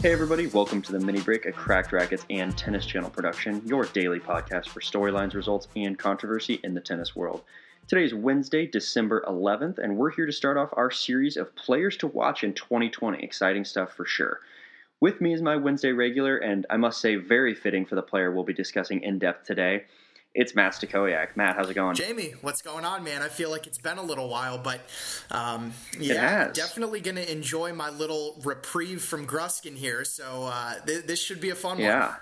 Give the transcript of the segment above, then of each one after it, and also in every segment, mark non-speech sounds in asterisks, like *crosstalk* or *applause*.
Hey, everybody, welcome to the Mini Break, a Cracked Racquets and Tennis Channel production, your daily podcast for storylines, results, and controversy in the tennis world. Today is Wednesday, December 11th, and we're here to start off our series of players to watch in 2020. Exciting stuff for sure. With me is my Wednesday regular, and I must say, very fitting for the player we'll be discussing in depth today. It's Matt Stachowiack. Matt, how's it going? Jamie, what's going on, man? I feel like it's been a little while, but um, yeah, definitely going to enjoy my little reprieve from Gruskin here. So uh, th- this should be a fun yeah. one. Yeah.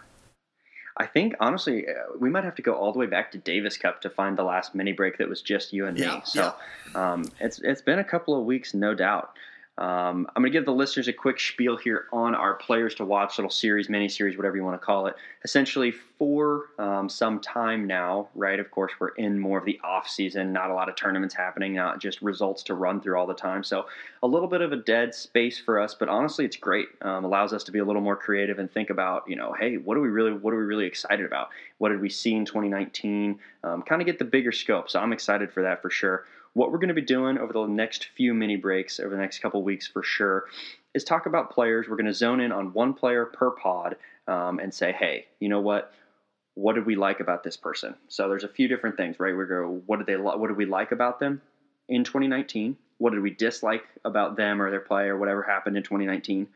I think honestly, uh, we might have to go all the way back to Davis Cup to find the last mini break that was just you and me. so Um, it's it's been a couple of weeks, no doubt. Um, I'm going to give the listeners a quick spiel here on our players to watch little series, mini series, whatever you want to call it. Essentially, for um, some time now, right? Of course, we're in more of the off season, not a lot of tournaments happening, not just results to run through all the time. So a little bit of a dead space for us, but honestly, it's great. Um, allows us to be a little more creative and think about, you know, hey, what are we really, what are we really excited about? What did we see in 2019? Um, kind of get the bigger scope. So I'm excited for that for sure what we're going to be doing over the next few mini breaks over the next couple weeks for sure is talk about players. We're going to zone in on one player per pod um, and say, hey, you know what? What did we like about this person? So there's a few different things, right? We go, what did they, what did we like about them in 2019? What did we dislike about them or their play or whatever happened in 2019?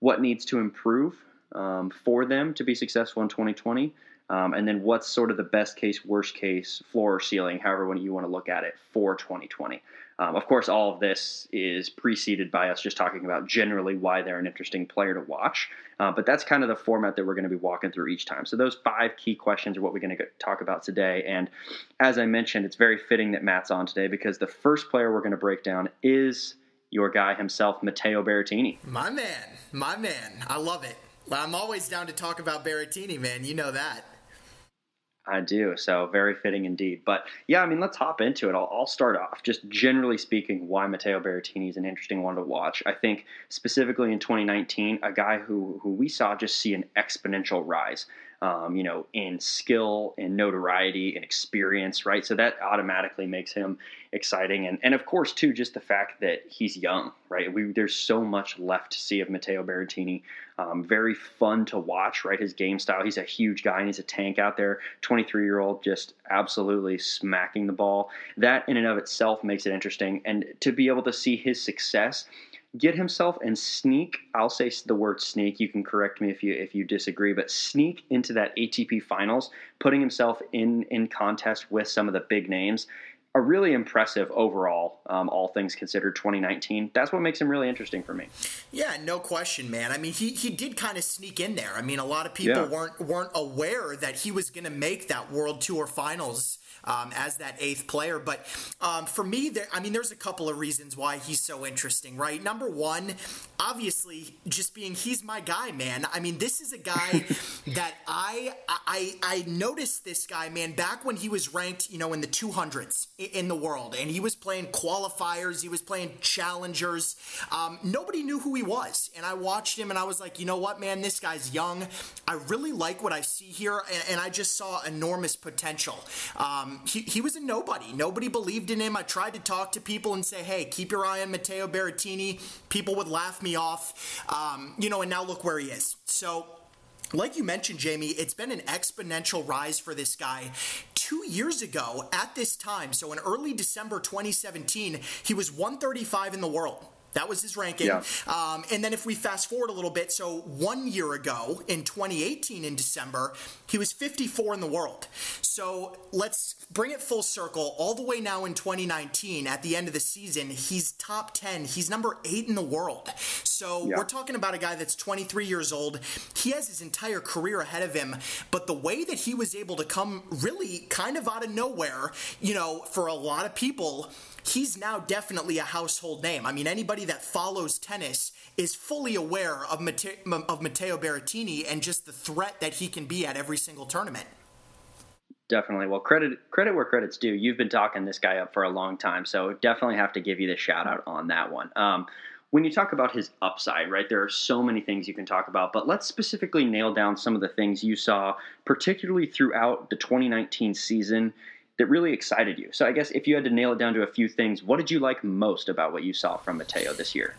What needs to improve um, for them to be successful in 2020? Um, and then what's sort of the best case, worst case, floor or ceiling, however you want to look at it for 2020. Um, of course, all of this is preceded by us just talking about generally why they're an interesting player to watch. Uh, but that's kind of the format that we're going to be walking through each time. So those five key questions are what we're going to talk about today. And as I mentioned, it's very fitting that Matt's on today because the first player we're going to break down is your guy himself, Matteo Berrettini. My man, my man. I love it. I'm always down to talk about Berrettini, man. You know that. I do. So very fitting indeed. But yeah, I mean, let's hop into it. I'll, I'll, start off just generally speaking why Matteo Berrettini is an interesting one to watch. I think specifically in 2019, a guy who who we saw just see an exponential rise um, you know, in skill and notoriety and experience, right? So that automatically makes him exciting. And, and of course, too, just the fact that he's young, right? We, there's so much left to see of Matteo Berrettini. Um, very fun to watch, right? His game style. He's a huge guy and he's a tank out there. 23 year old, just absolutely smacking the ball. That in and of itself makes it interesting. And to be able to see his success get himself and sneak i'll say the word sneak you can correct me if you if you disagree but sneak into that atp finals putting himself in in contest with some of the big names a really impressive overall, um, all things considered, 2019. That's what makes him really interesting for me. Yeah, no question, man. I mean, he, he did kind of sneak in there. I mean, a lot of people yeah. weren't weren't aware that he was going to make that World Tour Finals um, as that eighth player. But um, for me, there, I mean, there's a couple of reasons why he's so interesting, right? Number one, obviously, just being he's my guy, man. I mean, this is a guy *laughs* that I, I I noticed this guy, man, back when he was ranked, you know, in the 200s in the world, and he was playing qualifiers, he was playing challengers. Um, nobody knew who he was, and I watched him, and I was like, you know what, man, this guy's young. I really like what I see here, and, and I just saw enormous potential. Um, um, he, he was a nobody. Nobody believed in him. I tried to talk to people and say, hey, keep your eye on Matteo Berrettini. People would laugh me off. Um, you know, and now look where he is. So like you mentioned, Jamie, it's been an exponential rise for this guy. Two years ago, at this time, so in early December 2017, he was 135 in the world. That was his ranking. Yeah. Um, and then if we fast forward a little bit, so one year ago in 2018 in December, he was 54 in the world. So let's bring it full circle all the way now in 2019 at the end of the season. He's top 10. He's number eight in the world. So yeah. we're talking about a guy that's 23 years old. He has his entire career ahead of him. But the way that he was able to come really kind of out of nowhere, you know, for a lot of people, he's now definitely a household name. I mean, anybody that follows tennis is fully aware of, Mate- of Matteo Berrettini and just the threat that he can be at every single tournament. Definitely. Well, credit credit where credit's due. You've been talking this guy up for a long time, so definitely have to give you the shout out on that one. Um, when you talk about his upside, right, there are so many things you can talk about, but let's specifically nail down some of the things you saw, particularly throughout the 2019 season that really excited you. So I guess if you had to nail it down to a few things, what did you like most about what you saw from Matteo this year?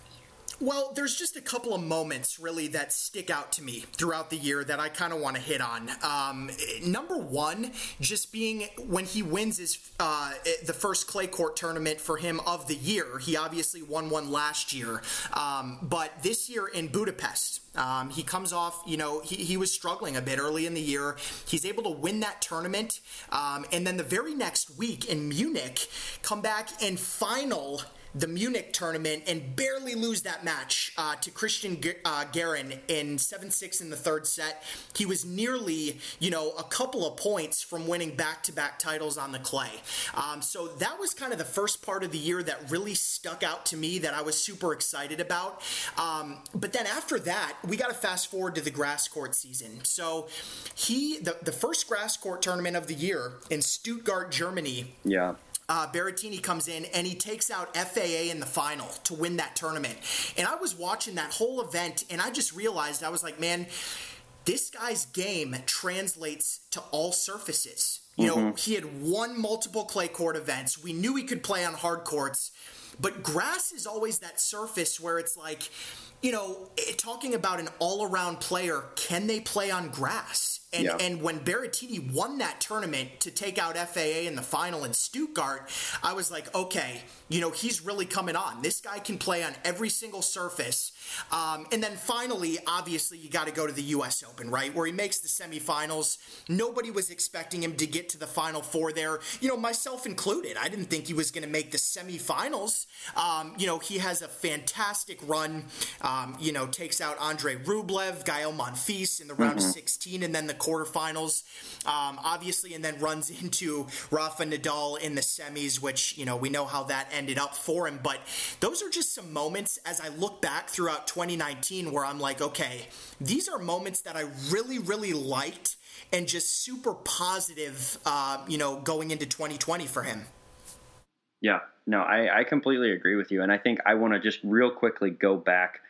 Well, there's just a couple of moments really that stick out to me throughout the year that I kind of want to hit on. Um, number one, just being when he wins his uh, the first clay court tournament for him of the year. He obviously won one last year, um, but this year in Budapest. Um, he comes off, you know, he, he was struggling a bit early in the year. He's able to win that tournament. Um, and then the very next week in Munich, come back and final the Munich tournament and barely lose that match uh, to Cristian G- uh, Garin in 7 6 in the third set. He was nearly, you know, a couple of points from winning back to back titles on the clay. Um, so that was kind of the first part of the year that really stuck out to me that I was super excited about. Um, but then after that, we got to fast forward to the grass court season. So he, the, the first grass court tournament of the year in Stuttgart, Germany. Yeah uh, Berrettini comes in and he takes out FAA in the final to win that tournament. And I was watching that whole event and I just realized I was like, man, this guy's game translates to all surfaces. You mm-hmm. know, he had won multiple clay court events. We knew he could play on hard courts, but grass is always that surface where it's like, you know, eh, talking about an all around player, can they play on grass? And, yeah. and when Berrettini won that tournament to take out FAA in the final in Stuttgart, I was like, okay, you know, he's really coming on. This guy can play on every single surface. Um, and then finally, obviously, you got to go to the U.S. Open, right? Where he makes the semifinals. Nobody was expecting him to get to the final four there, you know, myself included. I didn't think he was going to make the semifinals. Um, you know, he has a fantastic run, um, you know, takes out Andre Rublev, Gael Monfils in the round mm-hmm. of 16, and then the quarterfinals, um, obviously, and then runs *laughs* into Rafa Nadal in the semis, which, you know, we know how that ended up for him. But those are just some moments as I look back throughout 2019 where I'm like, okay, these are moments that I really, really liked and just super positive, uh, you know, going into 2020 for him. Yeah, no, I, I completely agree with you. And I think I want to just real quickly go back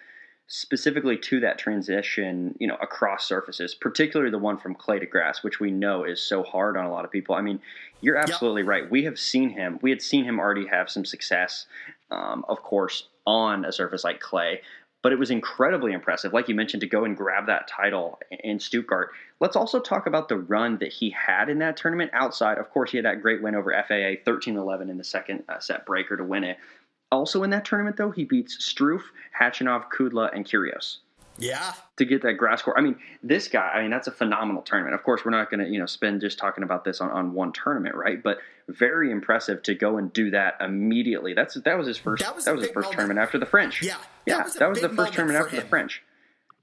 specifically to that transition, you know, across surfaces, particularly the one from clay to grass, which we know is so hard on a lot of people. I mean, you're absolutely yep. right. We have seen him. We had seen him already have some success, um, of course, on a surface like clay, but it was incredibly impressive, like you mentioned, to go and grab that title in Stuttgart. Let's also talk about the run that he had in that tournament outside. Of course, he had that great win over FAA, 13 11 in the second uh, set breaker to win it. Also in that tournament, though, he beats Struff, Khachanov, Kudla, and Kyrgios. Yeah. To get that grass court. I mean, this guy, I mean, that's a phenomenal tournament. Of course, we're not going to, you know, spend just talking about this on, on one tournament, right? But very impressive to go and do that immediately. That's that was his first that was, that was his first moment. tournament after the French. Yeah. That yeah, was that was the first tournament after him. the French.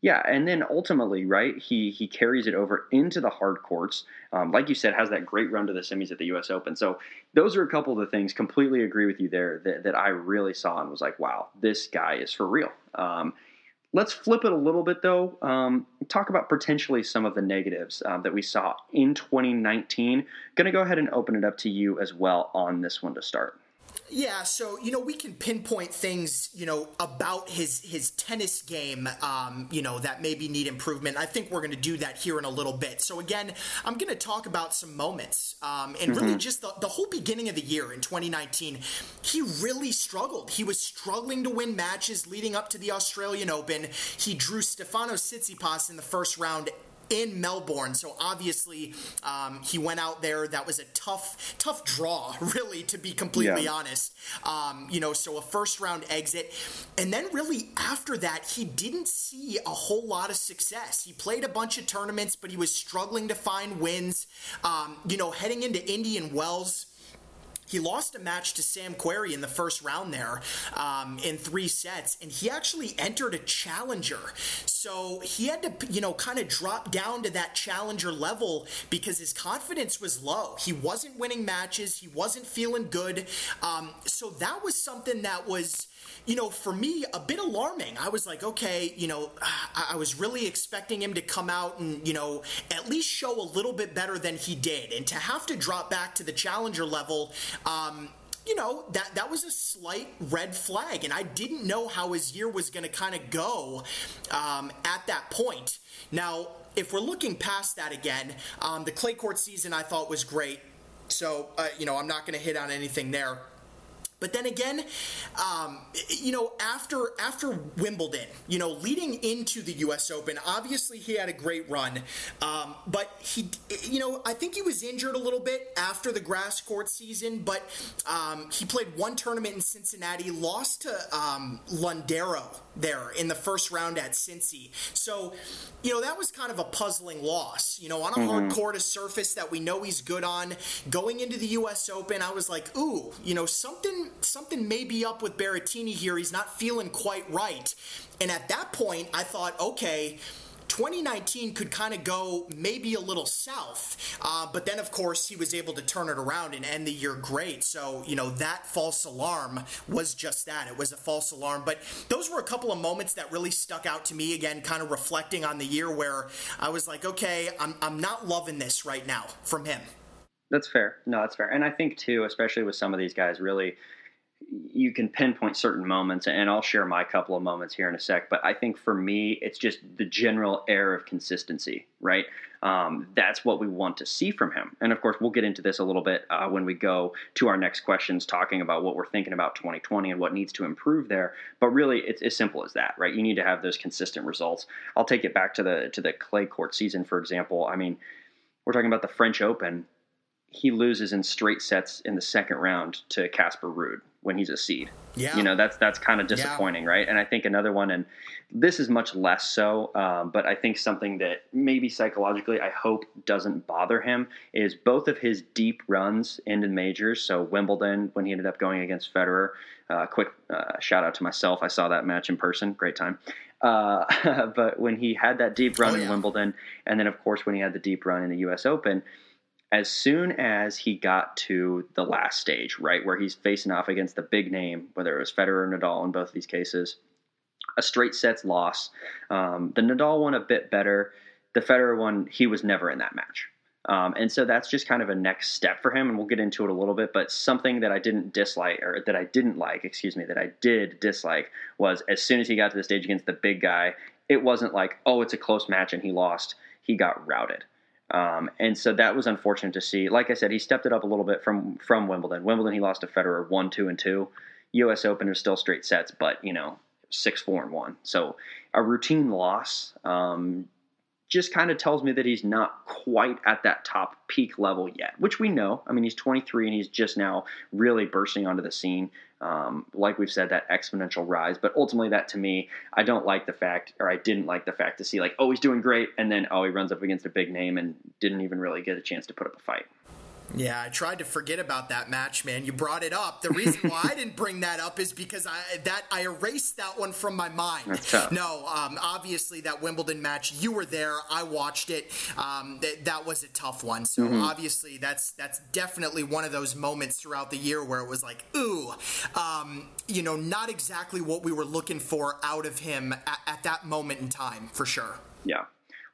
Yeah, and then ultimately, right, he he carries it over into the hard courts. Um, like you said, has that great run to the semis at the U.S. Open. So those are a couple of the things. Completely agree with you there that, that I really saw and was like, wow, this guy is for real. Um, let's flip it a little bit though. Um, talk about potentially some of the negatives um, that we saw in 2019. Going to go ahead and open it up to you as well on this one to start. Yeah, so you know we can pinpoint things you know about his his tennis game, um, you know that maybe need improvement. I think we're going to do that here in a little bit. So again, I'm going to talk about some moments, um, and mm-hmm. really just the, the whole beginning of the year in 2019. He really struggled. He was struggling to win matches leading up to the Australian Open. He drew Stefanos Tsitsipas in the first round in Melbourne. So obviously, um, he went out there. That was a tough, tough draw, *laughs* really, to be completely yeah. honest. Um, you know, so a first round exit, and then really after that, he didn't see a whole lot of success. He played a bunch of tournaments, but he was struggling to find wins. Um, you know, heading into Indian Wells he lost a match to Sam Querrey in the first round there um, in three sets, and he actually entered a challenger. So he had to, you know, kind of drop down to that challenger level because his confidence was low. He wasn't winning matches, he wasn't feeling good. Um, so that was something that was you know, for me, a bit alarming. I was like, okay, you know, I, was really expecting him to come out and, you know, at least show a little bit better than he did. And to have to drop back to the challenger level, um, you know that that was a slight red flag, and I didn't know how his year was going to kind of go um, at that point. Now, if we're looking past that again, um, the clay court season I thought was great. So uh, you know I'm not going to hit on anything there. But then again, um, you know, after after Wimbledon, you know, leading into the U.S. Open, obviously he had a great run, um, but he, you know, I think he was injured a little bit after the grass court season. But um, he played one tournament in Cincinnati, lost to um, Londero there in the first round at Cincy. So, you know, that was kind of a puzzling loss. You know, on a mm-hmm. hard court, a surface that we know he's good on, going into the U.S. Open, I was like, ooh, you know, something something may be up with Berrettini here. He's not feeling quite right. And at that point, I thought, okay. 2019 could kind of go maybe a little south, uh, but then of course he was able to turn it around and end the year great. So you know that false alarm was just that; it was a false alarm. But those were a couple of moments that really stuck out to me. Again, kind of reflecting on the year where I was like, okay, I'm I'm not loving this right now from him. That's fair. No, that's fair. And I think too, especially with some of these guys, really you can pinpoint certain moments, and I'll share my couple of moments here in a sec. But I think for me, it's just the general air of consistency, right? Um, that's what we want to see from him. And of course, we'll get into this a little bit uh, when we go to our next questions, talking about what we're thinking about 2020 and what needs to improve there. But really, it's as simple as that, right? You need to have those consistent results. I'll take it back to the to the clay court season, for example. I mean, we're talking about the French Open he loses in straight sets in the second round to Casper Ruud when he's a seed. Yeah. You know, that's that's kind of disappointing, yeah. right? And I think another one, and this is much less so, um, but I think something that maybe psychologically I hope doesn't bother him is both of his deep runs into majors. So Wimbledon, when he ended up going against Federer, uh, quick uh, shout out to myself. I saw that match in person. Great time. Uh, *laughs* but when he had that deep run oh, yeah. in Wimbledon, and then of course when he had the deep run in the U.S. Open, as soon as he got to the last stage, right, where he's facing off against the big name, whether it was Federer or Nadal in both of these cases, a straight sets loss. Um, the Nadal one a bit better. The Federer one, he was never in that match. Um, and so that's just kind of a next step for him, and we'll get into it a little bit. But something that I didn't dislike, or that I didn't like, excuse me, that I did dislike was as soon as he got to the stage against the big guy, it wasn't like, oh, it's a close match and he lost. He got routed. Um, and so that was unfortunate to see. Like I said, he stepped it up a little bit from from Wimbledon. Wimbledon, he lost to Federer one, two, and two. U.S. Open is still straight sets, but you know, six, four, and one. So a routine loss um, just kind of tells me that he's not quite at that top peak level yet, which we know. I mean, he's 23 and he's just now really bursting onto the scene. Um, like we've said, that exponential rise. But ultimately, that to me, I don't like the fact, or I didn't like the fact to see like, oh, he's doing great, and then oh, he runs up against a big name and didn't even really get a chance to put up a fight. Yeah, I tried to forget about that match, man. You brought it up. The reason why I didn't bring that up is because I that I erased that one from my mind. No, um, obviously that Wimbledon match, you were there. I watched it. Um, th- that was a tough one. So mm-hmm. obviously that's that's definitely one of those moments throughout the year where it was like, ooh, um, you know, not exactly what we were looking for out of him at, at that moment in time, for sure. Yeah.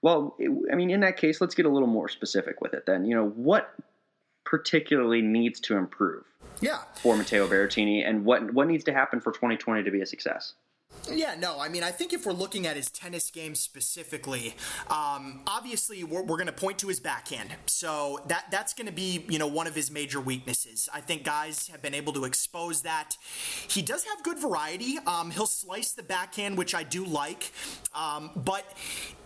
Well, I mean, in that case, let's get a little more specific with it. Then, you know, what particularly needs to improve yeah. for Matteo Berrettini and what what needs to happen for 2020 to be a success? Yeah, no, I mean, I think if we're looking at his tennis game specifically, um, obviously we're, we're going to point to his backhand. So that that's going to be, you know, one of his major weaknesses. I think guys have been able to expose that. He does have good variety. Um, he'll slice the backhand, which I do like, um, but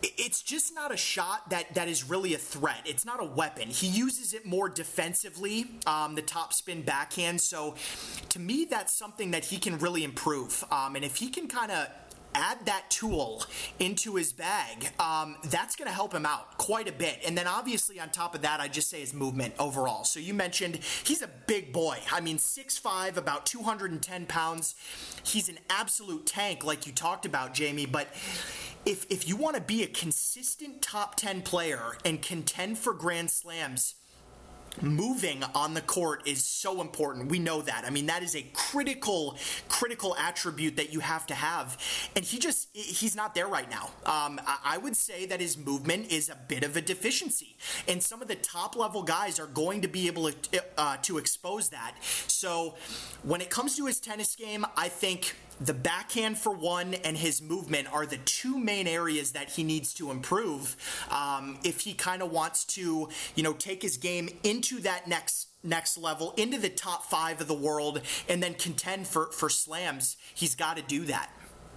it's just not a shot that that is really a threat. It's not a weapon. He uses it more defensively, um, the topspin backhand. So to me, that's something that he can really improve. Um, and if he can kind of add that tool into his bag, um, that's going to help him out quite a bit. And then obviously on top of that, I just say his movement overall. So you mentioned he's a big boy. I mean, 6'5", about 210 pounds. He's an absolute tank, like you talked about, Jamie. But if if you want to be a consistent top 10 player and contend for Grand Slams, moving on the court is so important. We know that. I mean, that is a critical, critical attribute that you have to have. And he just, he's not there right now. Um, I would say that his movement is a bit of a deficiency. And some of the top level guys are going to be able to, uh, to expose that. So when it comes to his tennis game, I think the backhand for one and his movement are the two main areas that he needs to improve um, if he kind of wants to, you know, take his game into that next next level, into the top five of the world, and then contend for for slams. He's got to do that.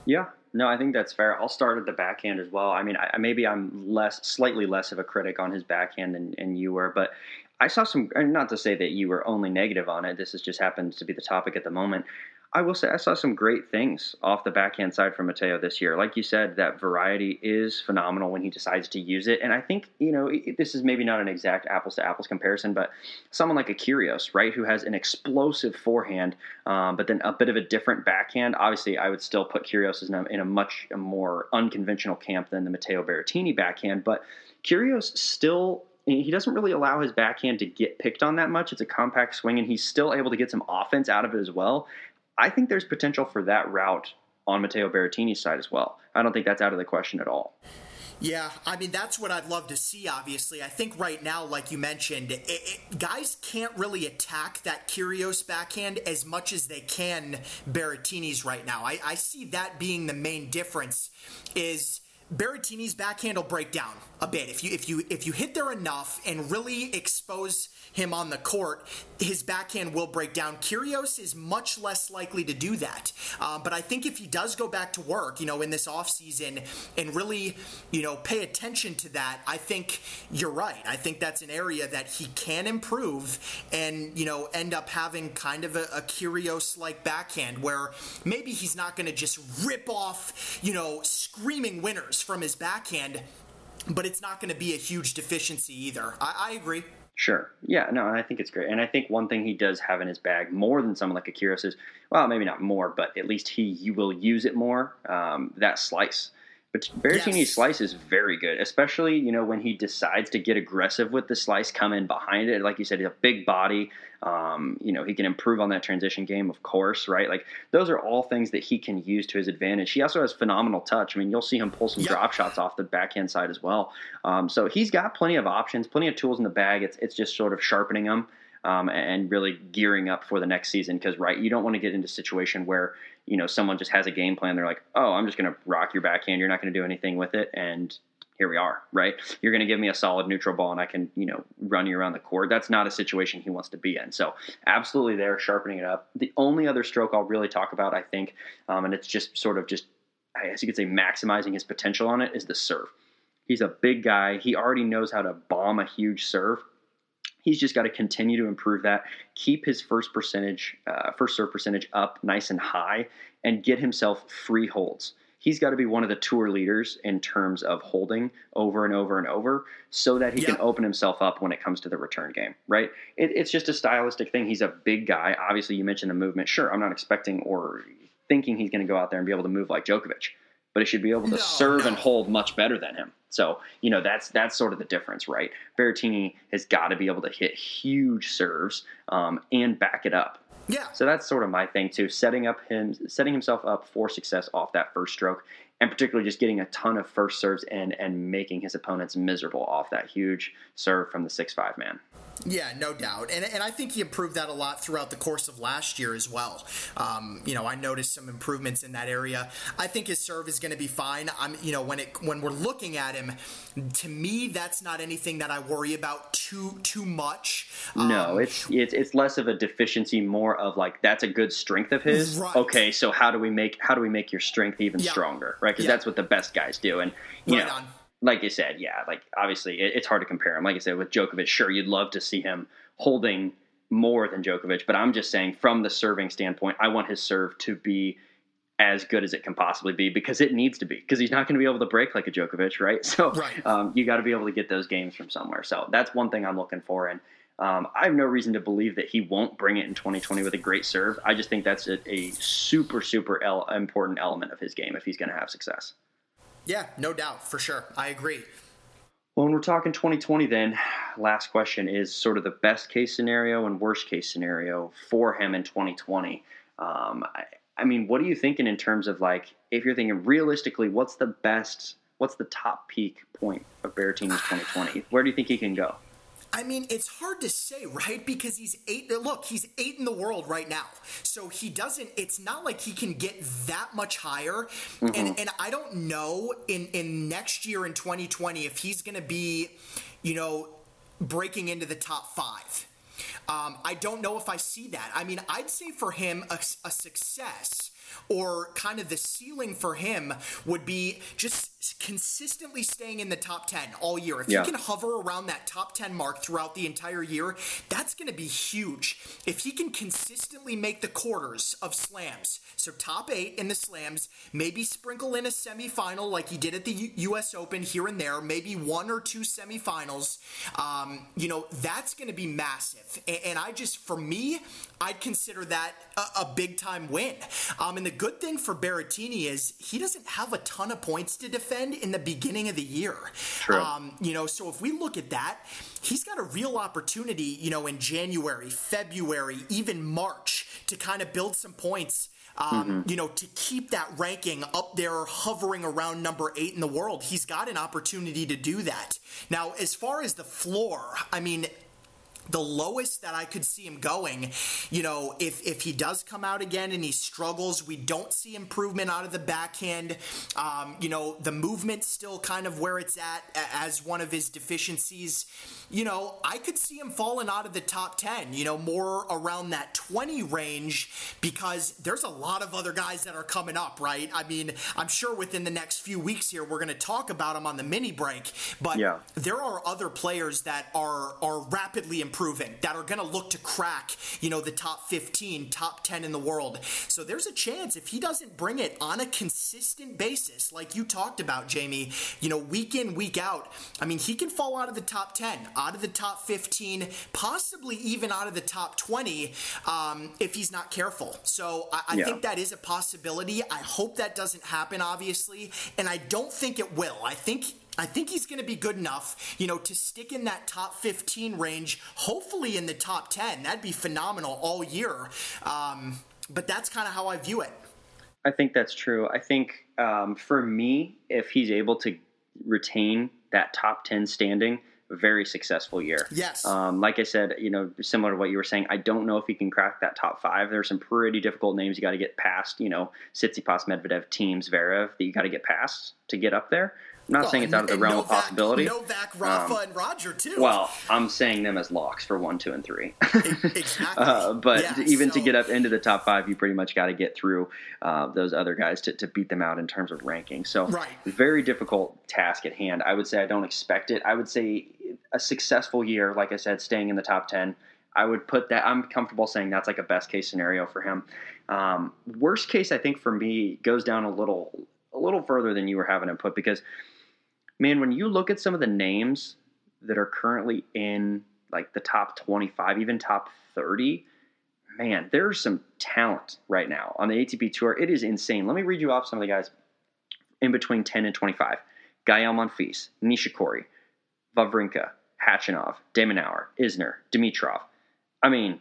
Yeah, no, I think that's fair. I'll start at the backhand as well. I mean, I, maybe I'm less, slightly less of a critic on his backhand than, than you were, but I saw some. Not to say that you were only negative on it. This has just happens to be the topic at the moment. I will say I saw some great things off the backhand side from Matteo this year. Like you said, that variety is phenomenal when he decides to use it. And I think, you know, this is maybe not an exact apples to apples comparison, but someone like a Kyrgios, right, who has an explosive forehand, um, but then a bit of a different backhand. Obviously, I would still put Kyrgios in a, in a much more unconventional camp than the Matteo Berrettini backhand. But Kyrgios still he doesn't really allow his backhand to get picked on that much. It's a compact swing, and he's still able to get some offense out of it as well. I think there's potential for that route on Matteo Berrettini's side as well. I don't think that's out of the question at all. Yeah, I mean that's what I'd love to see. Obviously, I think right now, like you mentioned, it, it, guys can't really attack that Kyrgios backhand as much as they can Berrettini's right now. I, I see that being the main difference. Is Berrettini's backhand will break down a bit if you if you if you hit there enough and really expose him on the court, his backhand will break down. Kyrgios is much less likely to do that. Uh, but I think if he does go back to work, you know, in this offseason and really, you know, pay attention to that, I think you're right. I think that's an area that he can improve and, you know, end up having kind of a, a Kyrgios like backhand where maybe he's not going to just rip off, you know, screaming winners from his backhand but it's not going to be a huge deficiency either. I, I agree. Sure. Yeah, no, I think it's great. And I think one thing he does have in his bag more than someone like a Kyrgios is, well, maybe not more, but at least he you will use it more. Um, that slice. But Berrettini's yes. slice is very good, especially you know when he decides to get aggressive with the slice, come in behind it. Like you said, he's a big body. Um, you know he can improve on that transition game, of course, right? Like those are all things that he can use to his advantage. He also has phenomenal touch. I mean, you'll see him pull some yep. drop shots off the backhand side as well. Um, so he's got plenty of options, plenty of tools in the bag. It's it's just sort of sharpening them. Um, and really gearing up for the next season because right you don't want to get into a situation where you know someone just has a game plan they're like oh i'm just going to rock your backhand you're not going to do anything with it and here we are right? You're going to give me a solid neutral ball and i can you know run you around the court. That's not a situation he wants to be in. So absolutely there sharpening it up. The only other stroke i'll really talk about i think um, and it's just sort of just i guess you could say maximizing his potential on it is the serve. He's a big guy. He already knows how to bomb a huge serve He's just got to continue to improve that, keep his first percentage, uh, first serve percentage up nice and high, and get himself free holds. He's got to be one of the tour leaders in terms of holding over and over and over, so that he can open himself up when it comes to the return game. Right? It, it's just a stylistic thing. He's a big guy. Obviously, you mentioned the movement. Sure, I'm not expecting or thinking he's going to go out there and be able to move like Djokovic but he should be able to no, serve no. and hold much better than him. So you know that's that's sort of the difference, right? Berrettini has got to be able to hit huge serves um, and back it up. Yeah. So that's sort of my thing too, setting up him, setting himself up for success off that first stroke, and particularly just getting a ton of first serves in and making his opponents miserable off that huge serve from the six five man. Yeah, no doubt, and and I think he improved that a lot throughout the course of last year as well. Um, you know, I noticed some improvements in that area. I think his serve is going to be fine. I'm, you know, when it when we're looking at him, to me, that's not anything that I worry about too too much. Um, no, it's it's it's less of a deficiency, more of like that's a good strength of his. Right. Okay, so how do we make how do we make your strength even yeah. stronger, right? Because yeah. that's what the best guys do, and you right know. On like you said, yeah, like obviously it, it's hard to compare him. Like I said, with Djokovic, sure, you'd love to see him holding more than Djokovic, but I'm just saying from the serving standpoint, I want his serve to be as good as it can possibly be because it needs to be because he's not going to be able to break like a Djokovic, right? *laughs* So right. Um, you got to be able to get those games from somewhere. So that's one thing I'm looking for, and um, I have no reason to believe that he won't bring it in 2020 with a great serve. I just think that's a, a super super el- important element of his game if he's going to have success. Yeah, no doubt, for sure. I agree. Well, when we're talking 2020, then, last question is sort of the best case scenario and worst case scenario for him in 2020. Um, I, I mean, what are you thinking in terms of like, if you're thinking realistically, what's the best, what's the top peak point of Berrettini's 2020? Where do you think he can go? I mean, it's hard to say, right? Because he's eight. Look, he's eight in the world right now. So he doesn't. It's not like he can get that much higher. Mm-hmm. And and I don't know in in next year in 2020 if he's going to be, you know, breaking into the top five. Um, I don't know if I see that. I mean, I'd say for him a, a success or kind of the ceiling for him would be just consistently staying in the top 10 all year. If yeah. he can hover around that top 10 mark throughout the entire year, that's going to be huge. If he can consistently make the quarters of slams, so top eight in the slams, maybe sprinkle in a semifinal like he did at the U- U.S. Open here and there, maybe one or two semifinals. Um, you know, that's going to be massive. And, and, I just, for me, I'd consider that a, a big time win. Um, and the good thing for Berrettini is he doesn't have a ton of points to defend in the beginning of the year. True. Um, you know, so if we look at that, he's got a real opportunity, you know, in January, February, even March to kind of build some points um, mm-hmm. You know, to keep that ranking up there, hovering around number eight in the world, he's got an opportunity to do that. Now, as far as the floor, I mean, the lowest that I could see him going, you know, if if he does come out again and he struggles, we don't see improvement out of the backhand. Um, you know, the movement's still kind of where it's at as one of his deficiencies. You know, I could see him falling out of the top 10, you know, more around that 20 range because there's a lot of other guys that are coming up, right? I mean, I'm sure within the next few weeks here we're going to talk about him on the mini break, but yeah. there are other players that are are rapidly improving improving that are going to look to crack, you know, the top 15, top 10 in the world. So there's a chance if he doesn't bring it on a consistent basis, like you talked about, Jamie, you know, week in, week out, I mean, he can fall out of the top 10, out of the top 15, possibly even out of the top 20 um, if he's not careful. So I, I yeah. think that is a possibility. I hope that doesn't happen, obviously, and I don't think it will. I think I think he's going to be good enough, you know, to stick in that top 15 range, hopefully in the top 10. That'd be phenomenal all year. Um, but that's kind of how I view it. I think that's true. I think um, for me, if he's able to retain that top 10 standing, very successful year. Yes. Um, like I said, you know, similar to what you were saying, I don't know if he can crack that top five. There's some pretty difficult names you got to get past, you know, Tsitsipas, Medvedev, Thiem, Zverev that you got to get past to get up there. I'm not well, saying it's out of the realm Novak, of possibility. Novak, Rafa, um, and Roger too. Well, I'm saying them as locks for one, two, and three. exactly. *laughs* uh, but yeah, even so, to get up into the top five, you pretty much got to get through uh, those other guys to, to beat them out in terms of ranking. So, right. very difficult task at hand. I would say I don't expect it. I would say a successful year, like I said, staying in the top ten. I would put that. I'm comfortable saying that's like a best case scenario for him. Um, worst case, I think for me goes down a little a little further than you were having him put because man, when you look at some of the names that are currently in like the top 25, even top 30, man, there's some talent right now on the ATP Tour. It is insane. Let me read you off some of the guys in between 10 and 25. Gael Monfils, Nishikori, Wawrinka, Khachanov, de Minaur, Isner, Dimitrov. I mean,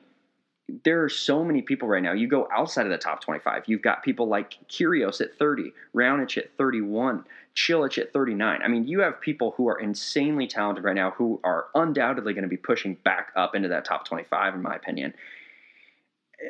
there are so many people right now. You go outside of the top 25. You've got people like Kyrgios at 30, Raonic at 31, Cilic at 39. I mean, you have people who are insanely talented right now who are undoubtedly going to be pushing back up into that top 25, in my opinion.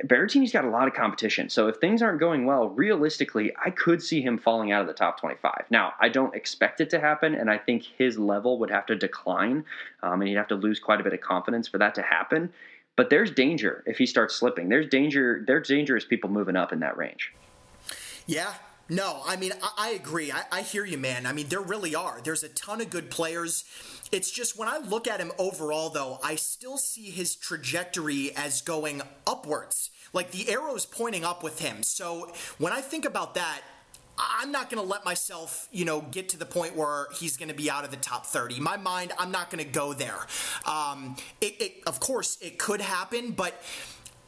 Berrettini's got a lot of competition. So if things aren't going well, realistically, I could see him falling out of the top 25. Now, I don't expect it to happen, and I think his level would have to decline, um, and he'd have to lose quite a bit of confidence for that to happen. But there's danger if he starts slipping. There's danger. There's dangerous people moving up in that range. Yeah, no, I mean, I, I agree. I, I, hear you, man. I mean, there really are. There's a ton of good players. It's just when I look at him overall, though, I still see his trajectory as going upwards. Like the arrow's pointing up with him. So when I think about that, I'm not going to let myself, you know, get to the point where he's going to be out of the top 30. My mind, I'm not going to go there. Um, it, it, of course, it could happen, but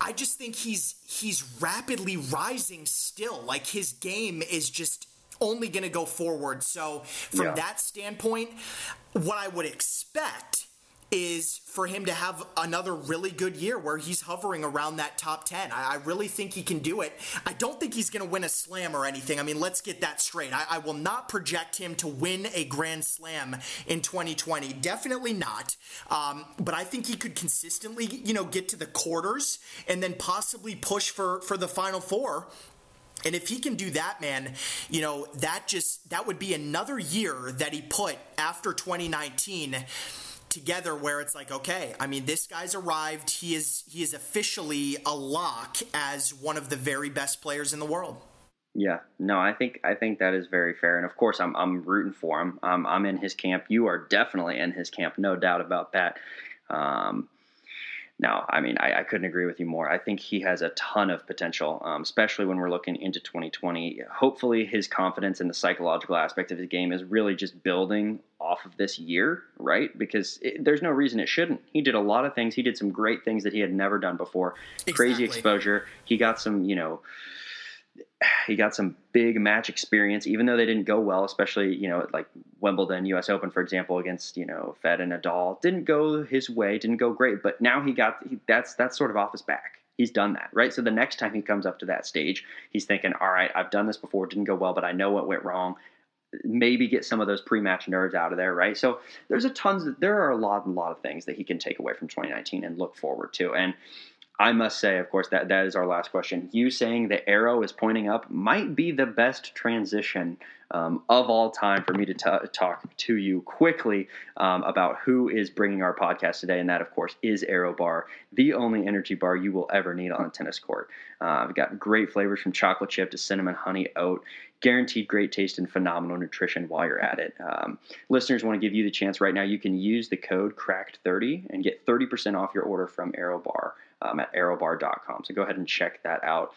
I just think he's he's rapidly rising still. Like his game is just only going to go forward. So from yeah. that standpoint, what I would expect is for him to have another really good year where he's hovering around that top 10. I, I really think he can do it. I don't think he's going to win a slam or anything. I mean, let's get that straight. I, I will not project him to win a Grand Slam in 2020. Definitely not. Um, but I think he could consistently, you know, get to the quarters and then possibly push for, for the Final Four and if he can do that, man, you know, that just that would be another year that he put after 2019 together where it's like okay i mean this guy's arrived. He is he is officially a lock as one of the very best players in the world. Yeah. No i think i think that is very fair. And of course i'm, I'm rooting for him. Um, i'm in his camp. You are definitely in his camp no doubt about that. Um, no, I mean, I, I, couldn't agree with you more. I think he has a ton of potential, um, especially when we're looking into 2020. Hopefully, his confidence in the psychological aspect of his game is really just building off of this year, right? Because it, there's no reason it shouldn't. He did a lot of things. He did some great things that he had never done before. Exactly. Crazy exposure. He got some, you know, he got some big match experience, even though they didn't go well, especially, you know, like Wimbledon, US Open, for example, against, you know, Fed and Nadal. Didn't go his way, didn't go great, but now he got, he, that's, that's sort of off his back. He's done that, right? So the next time he comes up to that stage, he's thinking, all right, I've done this before, didn't go well, but I know what went wrong. Maybe get some of those pre-match nerves out of there, right? So there's a tons, there are a lot, a lot of things that he can take away from 2019 and look forward to. And I must say, of course, that that is our last question. You saying the arrow is pointing up might be the best transition um, of all time for me to t- talk to you quickly um, about who is bringing our podcast today, and that, of course, is Arrow Bar, the only energy bar you will ever need on a tennis court. Uh, we've got great flavors from chocolate chip to cinnamon honey oat guaranteed great taste and phenomenal nutrition while you're at it. Um, listeners want to give you the chance right now. You can use the code CRACKED30 and get 30% off your order from ArrowBar um, at arrowbar.com. So go ahead and check that out.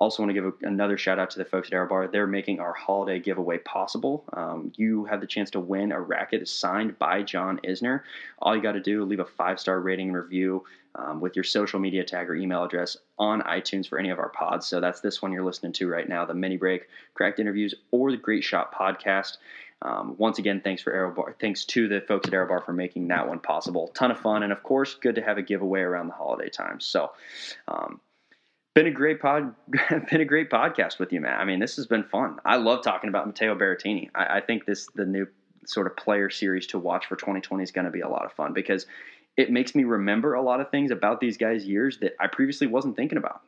Also, want to give a, another shout out to the folks at ArrowBar. They're making our holiday giveaway possible. Um, you have the chance to win a racket signed by John Isner. All you got to do leave a five star rating and review um, with your social media tag or email address on iTunes for any of our pods. So that's this one you're listening to right now, the mini break, cracked interviews, or the Great Shot podcast. Um, once again, thanks for ArrowBar. Thanks to the folks at ArrowBar for making that one possible. Ton of fun, and of course, good to have a giveaway around the holiday time. So, um, been a great pod, *laughs* been a great podcast with you, man. I mean, this has been fun. I love talking about Matteo Berrettini. I, I think this the new sort of player series to watch for 2020 is going to be a lot of fun because it makes me remember a lot of things about these guys' years that I previously wasn't thinking about.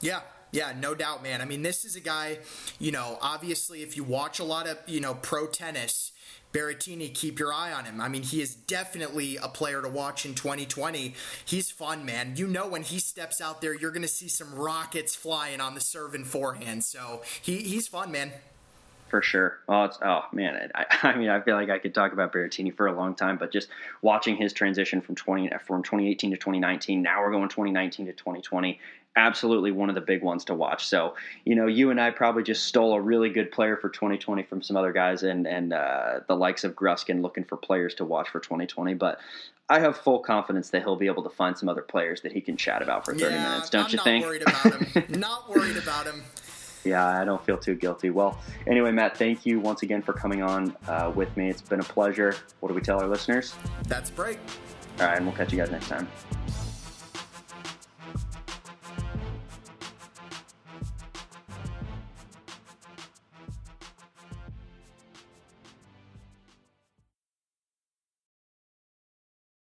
Yeah, yeah, no doubt, man. I mean, this is a guy, you know, obviously, if you watch a lot of, you know, pro tennis, Berrettini, keep your eye on him. I mean, he is definitely a player to watch in 2020. He's fun, man. You know, when he steps out there, you're going to see some rockets flying on the serve and forehand. So he, he's fun, man. For sure. Oh, it's oh man. I, *laughs* I mean, I feel like I could talk about Berrettini for a long time, but just watching his transition from 20 from 2018 to 2019. Now we're going 2019 to 2020 absolutely one of the big ones to watch. So, you know, you and I probably just stole a really good player for 2020 from some other guys and, and uh, the likes of Gruskin looking for players to watch for 2020. But I have full confidence that he'll be able to find some other players that he can chat about for 30 yeah, minutes, don't I'm you think? Not worried about him. *laughs* not worried about him. Yeah, I don't feel too guilty. Well, anyway, Matt, thank you once again for coming on uh, with me. It's been a pleasure. What do we tell our listeners? That's break. All right, and we'll catch you guys next time.